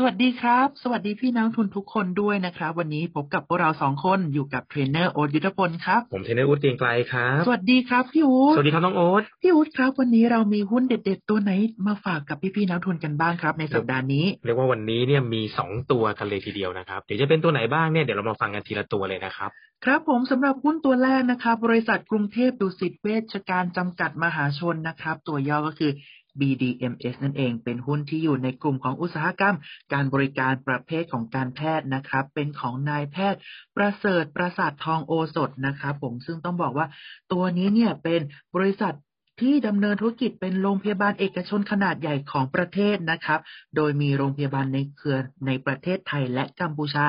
สวัสดีครับ สวัสดีพี่น้องนักลงทุนทุกคนด้วยนะครับ วันนี้พบกับพวกเราสองคนอยู่กับเทรนเนอร์โอ๊ตยุทธพลครับ ผมเทรนเนอร์อู๊ดเกรียงไกรครับ สวัสดีครับพี่อู๊ดสวัสดีครับน้องโอ๊ตพี่อู๊ดครับ วันนี้เรามีหุ้นเด็ด ๆ ตัวไหนมาฝากกับพี่ๆนักลงทุนกันบ้างครับ ในสัปดาห์นี้เรียกว่าวันนี้เนี่ยมีสองตัวกันเลยทีเดียวนะครับเดี๋ยวจะเป็นตัวไหนบ้างเนี่ยเดี๋ยวเรามาฟังกันทีละตัวเลยนะครับครับผมสำหรับหุ้นตัวแรกนะครับบริษัทกรุงเทพดุสิตเวชการจำกัดมหาชนนะครับ ตัวย่อก็คือ BDMs นั่นเอง เป็นหุ้นที่อยู่ในกลุ่มของอุตสาหกรรม การบริการประเภทของการแพทย์นะครับ เป็นของนายแพทย์ ประเสริฐประสาททองโอสถนะครับผมซึ่งต้องบอกว่าตัวนี้เนี่ยเป็นบริษัทที่ดำเนินธุรกิจเป็นโรงพยาบาลเอกชนขนาดใหญ่ของประเทศนะครับ โดยมีโรงพยาบาลในเครือในประเทศไทยและกัมพูชา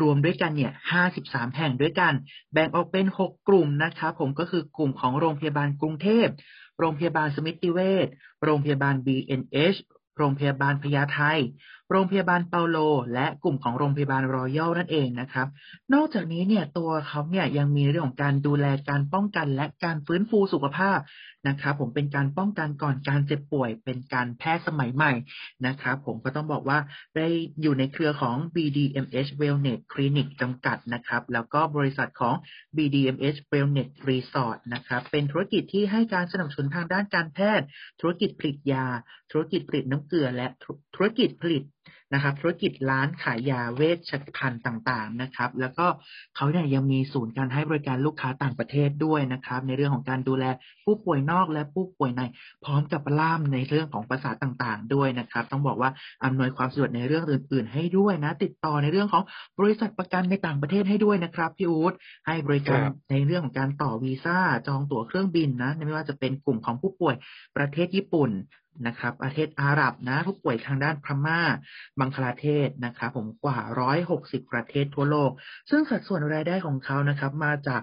รวมด้วยกันเนี่ย 53 แห่งด้วยกัน แบ่งออกเป็น 6 กลุ่มนะครับผมก็คือกลุ่มของโรงพยาบาลกรุงเทพ โรงพยาบาลสมิติเวชโรงพยาบาล BNH โรงพยาบาลพญาไทโรงพยาบาลเปาโล และกลุ่มของโรงพยาบาลรอยัลนั่นเองนะครับ นอกจากนี้เนี่ยตัวเขาเนี่ยยังมีเรื่องของการดูแลการป้องกันและการฟื้นฟูสุขภาพนะครับผมเป็นการป้องกันก่อนการเจ็บป่วย เป็นการแพทย์สมัยใหม่นะครับผมก็ต้องบอกว่าได้อยู่ในเครือของ BDMH Wellness Clinic จำกัดนะครับ แล้วก็บริษัทของ BDMH Wellness Resort นะครับ เป็นธุรกิจที่ให้การสนับสนุนทางด้านการแพทย์ ธุรกิจผลิตยา ธุรกิจผลิตน้ำเกลือและธุรกิจผลิต นะครับ ธุรกิจร้านขายยาเวชภัณฑ์ต่างๆนะครับ แล้วก็เขาเนี่ยยังมีศูนย์การให้บริการลูกค้าต่างประเทศด้วยนะครับ ในเรื่องของการดูแลผู้ป่วยนอกและผู้ป่วยใน พร้อมกับล่ามในเรื่องของภาษาต่างๆ ด้วยนะครับ ต้องบอกว่าอำนวยความสะดวกในเรื่องอื่น ๆ ให้ด้วยนะ ติดต่อในเรื่องของบริษัทประกันในต่างประเทศให้ด้วยนะครับพี่อู๊ดให้บริการในเรื่องของการต่อวีซ่าจองตั๋วเครื่องบินนะไม่ว่าจะเป็นกลุ่มของผู้ป่วยประเทศญี่ปุ่น นะครับประเทศอาหรับนะผู้ป่วยทางด้านพม่าบังคลาเทศนะครับผมกว่า 160 ประเทศทั่วโลก ซึ่งสัดส่วนรายได้ของเขานะครับ มาจาก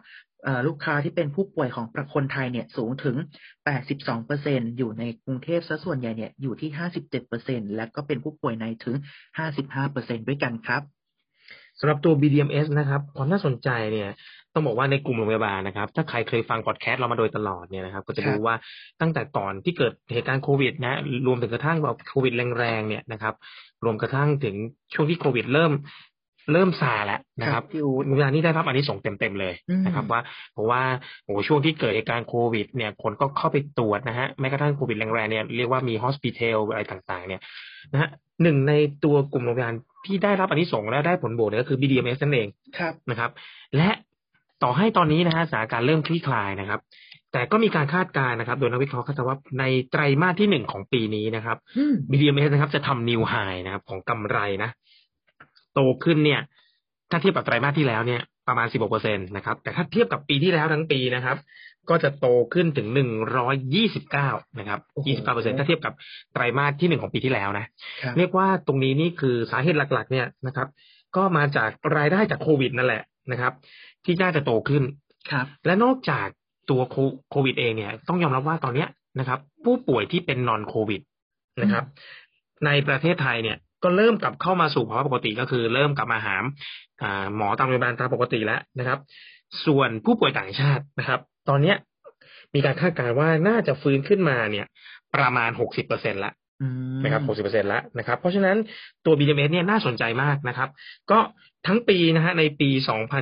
ลูกค้าที่เป็นผู้ป่วยของประคนไทยเนี่ยสูงถึง 82%อยู่ในกรุงเทพซะส่วนใหญ่เนี่ยอยู่ที่ 57%และก็เป็นผู้ป่วยในถึง 55%ด้วยกันครับสำหรับตัว BDMs นะครับ ความน่าสนใจเนี่ย ต้องบอกว่าในกลุ่มโรงพยาบาลนะครับ ถ้าใครเคยฟังพอดแคสต์เรามาโดยตลอดเนี่ยนะครับ ก็จะครับรู้ว่าตั้งแต่ก่อนที่เกิดเหตุการณ์โควิด นะ รวมถึงกระทั่งแบบโควิดแรงๆเนี่ยนะครับ รวมกระทั่งถึงช่วงที่โควิดเริ่มเริ่มซาแล้วนะครับพี่อู๊ดโรงพยาบาลนี่ได้รับอันนี้ส่งส์เต็มๆเลยอืมนะครับ ว่าเพราะว่าโอ้โหช่วงที่เกิดเหตุการณ์โควิด เนี่ยคนก็เข้าไปตรวจนะฮะแม้กระทั่งโควิดแรงๆเนี่ยเรียกว่ามีฮอสพิทอลอะไรต่างๆ เนี่ยนะฮะหนึ่งในตัวกลุ่มโรงพยาบาลที่ได้รับอันนี้ส่งส์และได้ผลบวกเนี่ยก็คือ BDMs นั่นเองครับนะครับ และ ต่อให้ตอนนี้นะฮะสถานการณ์เริ่มคลี่คลายนะครับ แต่ก็มีการคาดการณ์นะครับ โดยนักวิเคราะห์คาดว่าในไตรมาสที่หนึ่งของปีนี้นะครับอืม BDMs นะครับจะทำนิวไฮนะครับ ของกำไรนะ โตขึ้นเนี่ย ถ้าเทียบกับไตรมาสที่แล้วเนี่ยประมาณ 16เปอร์เซ็นตนะครับ แต่ถ้าเทียบกับปีที่แล้วทั้งปีนะครับ ก็จะโตขึ้นถึง 129 นะครับโอ้โห29เปอร์เซ็นถ้าเทียบกับไตรมาสที่หนึ่งของปีที่แล้วนะครับเรียกว่าตรงนี้นี่คือสาเหตุหลักๆ เนี่ยนะครับ ก็มาจากรายได้จากโควิดนั่นแหละ นะครับ ที่น่าจะโตขึ้นครับ และนอกจากตัวโคโควิดเองเนี่ย ต้องยอมรับว่าตอนเนี้ยนะครับ ผู้ป่วยที่เป็นนอนโควิดนะครับ ในประเทศไทยเนี่ยก็เริ่มกลับเข้ามาสู่ภาวะปกติก็คือ เริ่มกลับมาหาอ่าหมอตามโรงพยาบาลตามปกติแล้วนะครับ ส่วนผู้ป่วยต่างชาตินะครับ ตอนเนี้ยมีการคาดการณ์ว่าน่าจะฟื้นขึ้นมาเนี่ย ประมาณหกสิบเปอร์เซ็นต์ละอืมนะครับ60%แล้วนะครับ เพราะฉะนั้นตัว BDMs เนี่ยน่าสนใจมากนะครับ ก็ ทั้งปีนะฮะในปี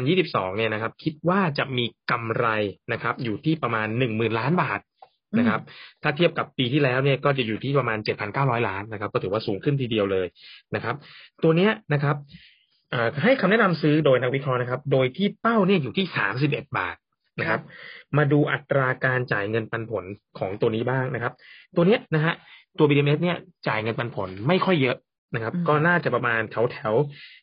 2022 เนี่ยนะครับ คิดว่าจะมีกำไรนะครับ อยู่ที่ประมาณ 10,000 ล้านบาทนะครับ ถ้าเทียบกับปีที่แล้วเนี่ยก็จะอยู่ที่ประมาณ 7,900 ล้านนะครับ ก็ถือว่าสูงขึ้นทีเดียวเลยนะครับ ตัวเนี้ยนะครับเอ่อให้คำแนะนำซื้อโดยนักวิเคราะห์นะครับ โดยที่เป้าเนี่ยอยู่ที่ 31 บาทนะครับ มาดูอัตราการจ่ายเงินปันผลของตัวนี้บ้างนะครับ ตัวเนี้ยนะฮะตัว BDMs เนี่ยจ่ายเงินปันผลไม่ค่อยเยอะ นะครับอืมก็น่าจะประมาณแถวแถว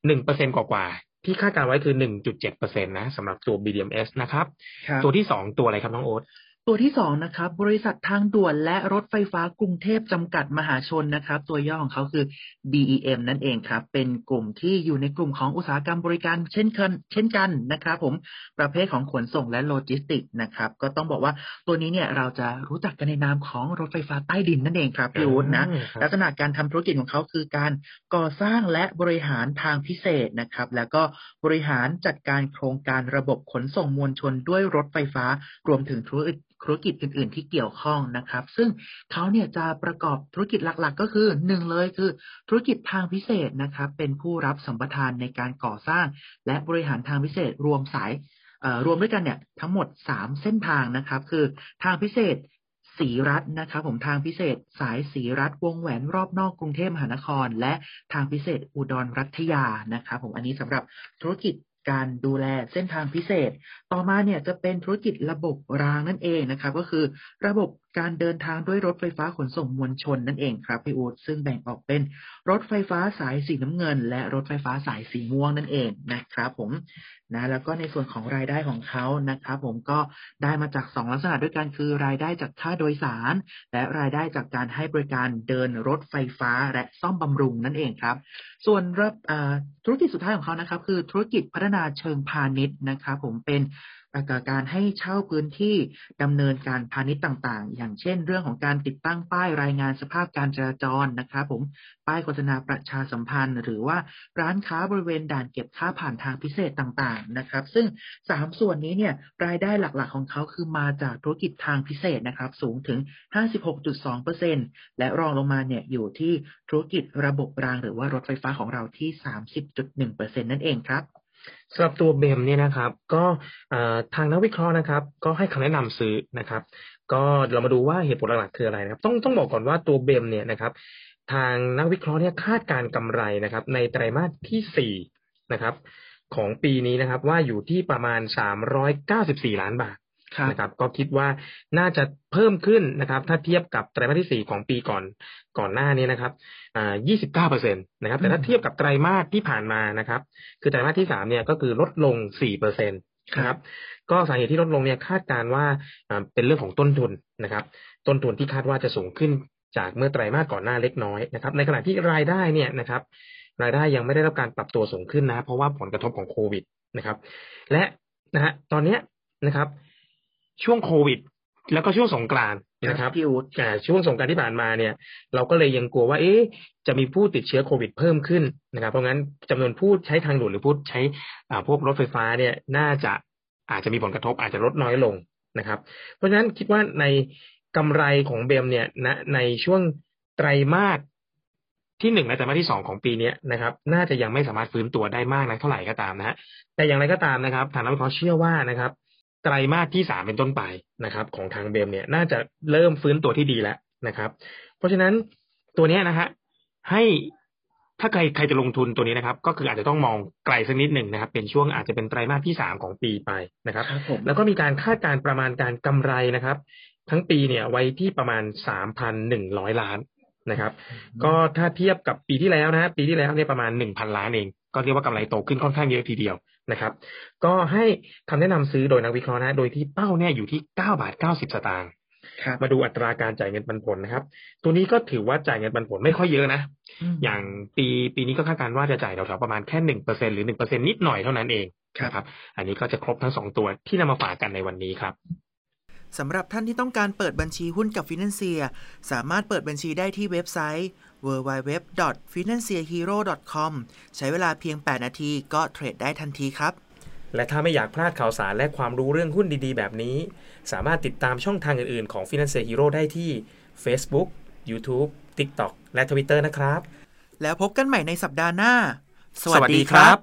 หนึ่งเปอร์เซ็นกว่าๆที่คาดการณ์ไว้คือหนึ่งจุดเจ็ดเปอร์เซ็นต์นะสำหรับตัว BDMS นะครับครับตัวที่สองตัวอะไรครับน้องโอ๊ต ตัวที่สองนะครับ บริษัททางด่วนและรถไฟฟ้ากรุงเทพจำกัดมหาชนนะครับ ตัวย่อของเขาคือ BEM นั่นเองครับ เป็นกลุ่มที่อยู่ในกลุ่มของอุตสาหกรรมบริการเช่นกันเช่นกันนะครับผมประเภทของขนส่งและโลจิสติกนะครับ ก็ต้องบอกว่าตัวนี้เนี่ยเราจะรู้จักกันในนามของรถไฟฟ้าใต้ดินนั่นเองครับพี่อู๊ดนะลักษณะการทำธุรกิจของเขาคือการก่อสร้างและบริหารทางพิเศษนะครับ แล้วก็บริหารจัดการโครงการระบบขนส่งมวลชนด้วยรถไฟฟ้ารวมถึงธุรกิจธุรกิจอื่น ๆ ที่เกี่ยวข้องนะครับ ซึ่งเขาเนี่ยจะประกอบธุรกิจหลัก ๆ ก็คือหนึ่งเลยคือ ธุรกิจทางพิเศษนะครับ เป็นผู้รับสัมปทานในการก่อสร้าง และบริหารทางพิเศษรวมสายรวมด้วยกันเนี่ยทั้งหมด 3 เส้นทางนะครับ คือทางพิเศษสีรัฐนะครับผมทางพิเศษสายสีรัฐวงแหวนรอบนอกกรุงเทพมหานคร และทางพิเศษอุดรรัฐยานะครับผมอันนี้สำหรับธุรกิจ การดูแลเส้นทางพิเศษ ต่อมาเนี่ยจะเป็นธุรกิจระบบรางนั่นเองนะครับ ก็คือระบบ การเดินทางด้วยรถไฟฟ้าขนส่งมวลชนนั่นเองครับพี่อูดซึ่งแบ่งออกเป็นรถไฟฟ้าสายสีน้ำเงิน และรถไฟฟ้าสายสีม่วงนั่นเองนะครับผมนะแล้วก็ในส่วนของรายได้ของเขานะครับผมก็ได้มาจาก 2 ลักษณะด้วยกันคือ รายได้จากค่าโดยสาร และรายได้จากการให้บริการเดินรถไฟฟ้าและซ่อมบำรุงนั่นเองครับ ส่วนธุรกิจสุดท้ายของเขานะครับ คือธุรกิจพัฒนาเชิงพาณิชย์นะครับ ผมเป็นการให้เช่าพื้นที่ดำเนินการพาณิชย์ต่างๆ อย่างเช่น เรื่องของการติดตั้งป้ายรายงานสภาพการจราจรนะครับผมป้ายโฆษณาประชาสัมพันธ์ หรือว่าร้านค้าบริเวณด่านเก็บค่าผ่านทางพิเศษต่างๆนะครับ ซึ่งสามส่วนนี้เนี่ยรายได้หลักๆของเขาคือมาจากธุรกิจทางพิเศษนะครับ สูงถึง 56.2%และรองลงมาเนี่ยอยู่ที่ธุรกิจระบบรางหรือว่ารถไฟฟ้าของเราที่ 30.1%นั่นเองครับ สำหรับตัวเบมเนี่ยนะครับ ก็ทางนักวิเคราะห์นะครับ ก็ให้คำแนะนำซื้อนะครับ ก็เรามาดูว่าเหตุผลหลักๆคืออะไรนะครับ ต้องต้องบอกก่อนว่าตัวเบมเนี่ยนะครับ ทางนักวิเคราะห์เนี่ยคาดการกำไรนะครับ ในไตรมาสที่สี่นะครับ ของปีนี้นะครับ ว่าอยู่ที่ประมาณสามร้อยเก้าสิบสี่ล้านบาท นะครับ ก็คิดว่าน่าจะเพิ่มขึ้นนะครับ ถ้าเทียบกับไตรมาสที่สี่ของปีก่อนก่อนหน้านี้นะครับอ่ายี่สิบเก้าเปอร์เซ็นตนะครับ แต่ถ้าเทียบกับไตรมาสที่ผ่านมานะครับ คือไตรมาสที่สามเนี่ยก็คือลดลงสี่เปอร์เซ็นตนะครับก็สาเหตุที่ลดลงเนี่ยคาดการว่าเป็นเรื่องของต้นทุนนะครับ ต้นทุนที่คาดว่าจะสูงขึ้นจากเมื่อไตรมาสก่อนหน้าเล็กน้อยนะครับ ในขณะที่รายได้เนี่ยนะครับ รายได้ยังไม่ได้รับการปรับตัวสูงขึ้นนะ เพราะว่าผลกระทบของโควิดนะครับ และนะฮะตอนนี้นะครับ ช่วงโควิด แล้วก็ช่วงสงกรานนะครับพี่อู๊ดช่วงสงกรานที่ผ่านมาเนี่ย เราก็เลยยังกลัวว่า เอ๊ะจะมีผู้ติดเชื้อโควิดเพิ่มขึ้นนะครับ เพราะงั้นจำนวนผู้ใช้ทางด่วนหรือผู้ใช้อ่าพวกรถไฟฟ้าเนี่ย น่าจะอาจจะมีผลกระทบอาจจะลดน้อยลงนะครับ เพราะฉะนั้นคิดว่าในกำไรของเบมเนี่ยณในช่วงไตรมาสที่หนึ่งและไตรมาสที่สองของปีนี้นะครับ น่าจะยังไม่สามารถฟื้นตัวได้มากนักเท่าไหร่ก็ตามนะฮะแต่อย่างไรก็ตามนะครับทางนักวิเคราะห์เชื่อว่านะครับ ไตรมาสที่สามเป็นต้นไปนะครับ ของทางเบมเนี่ยน่าจะเริ่มฟื้นตัวที่ดีแล้วนะครับ เพราะฉะนั้นตัวนี้นะฮะให้ถ้าใครใครจะลงทุนตัวนี้นะครับ ก็คืออาจจะต้องมองไกลสักนิดหนึ่งนะครับ เป็นช่วงอาจจะเป็นไตรมาสที่สามของปีไปนะครับแล้วก็มีการคาดการประมาณการกำไรนะครับ ทั้งปีเนี่ยไว้ที่ประมาณสามพันหนึ่งร้อยล้านนะครับ ก็ถ้าเทียบกับปีที่แล้วนะปีที่แล้วเนี่ยประมาณหนึ่งพันล้านเอง ก็เรียกว่ากำไรโตขึ้นค่อนข้างเยอะทีเดียว นะครับ ก็ให้คำแนะนำซื้อโดยนักวิเคราะห์นะ โดยที่เป้าเนี่ยอยู่ที่เก้าบาทเก้าสิบสตางค์มาดูอัตราการจ่ายเงินปันผลนะครับ ตัวนี้ก็ถือว่าจ่ายเงินปันผลไม่ค่อยเยอะนะ อย่างปีปีนี้ก็คาดการณ์ว่าจะจ่ายแถวๆประมาณแค่หนึ่งเปอร์เซ็นหรือหนึ่งเปอร์เซ็นนิดหน่อยเท่านั้นเองครับ อันนี้ก็จะครบทั้งสองตัวที่นำมาฝากกันในวันนี้ครับ สำหรับท่านที่ต้องการเปิดบัญชีหุ้นกับฟินแลนเซียสามารถเปิดบัญชีได้ที่เว็บไซต์ www.financehero.com ใช้เวลาเพียง 8 นาทีก็เทรดได้ทันทีครับ และถ้าไม่อยากพลาดข่าวสารและความรู้เรื่องหุ้นดีๆ แบบนี้ สามารถติดตามช่องทางอื่นๆ ของ Finance Hero ได้ที่ Facebook, YouTube, TikTok และ Twitter นะครับ แล้วพบกันใหม่ในสัปดาห์หน้า สวัสดีครับ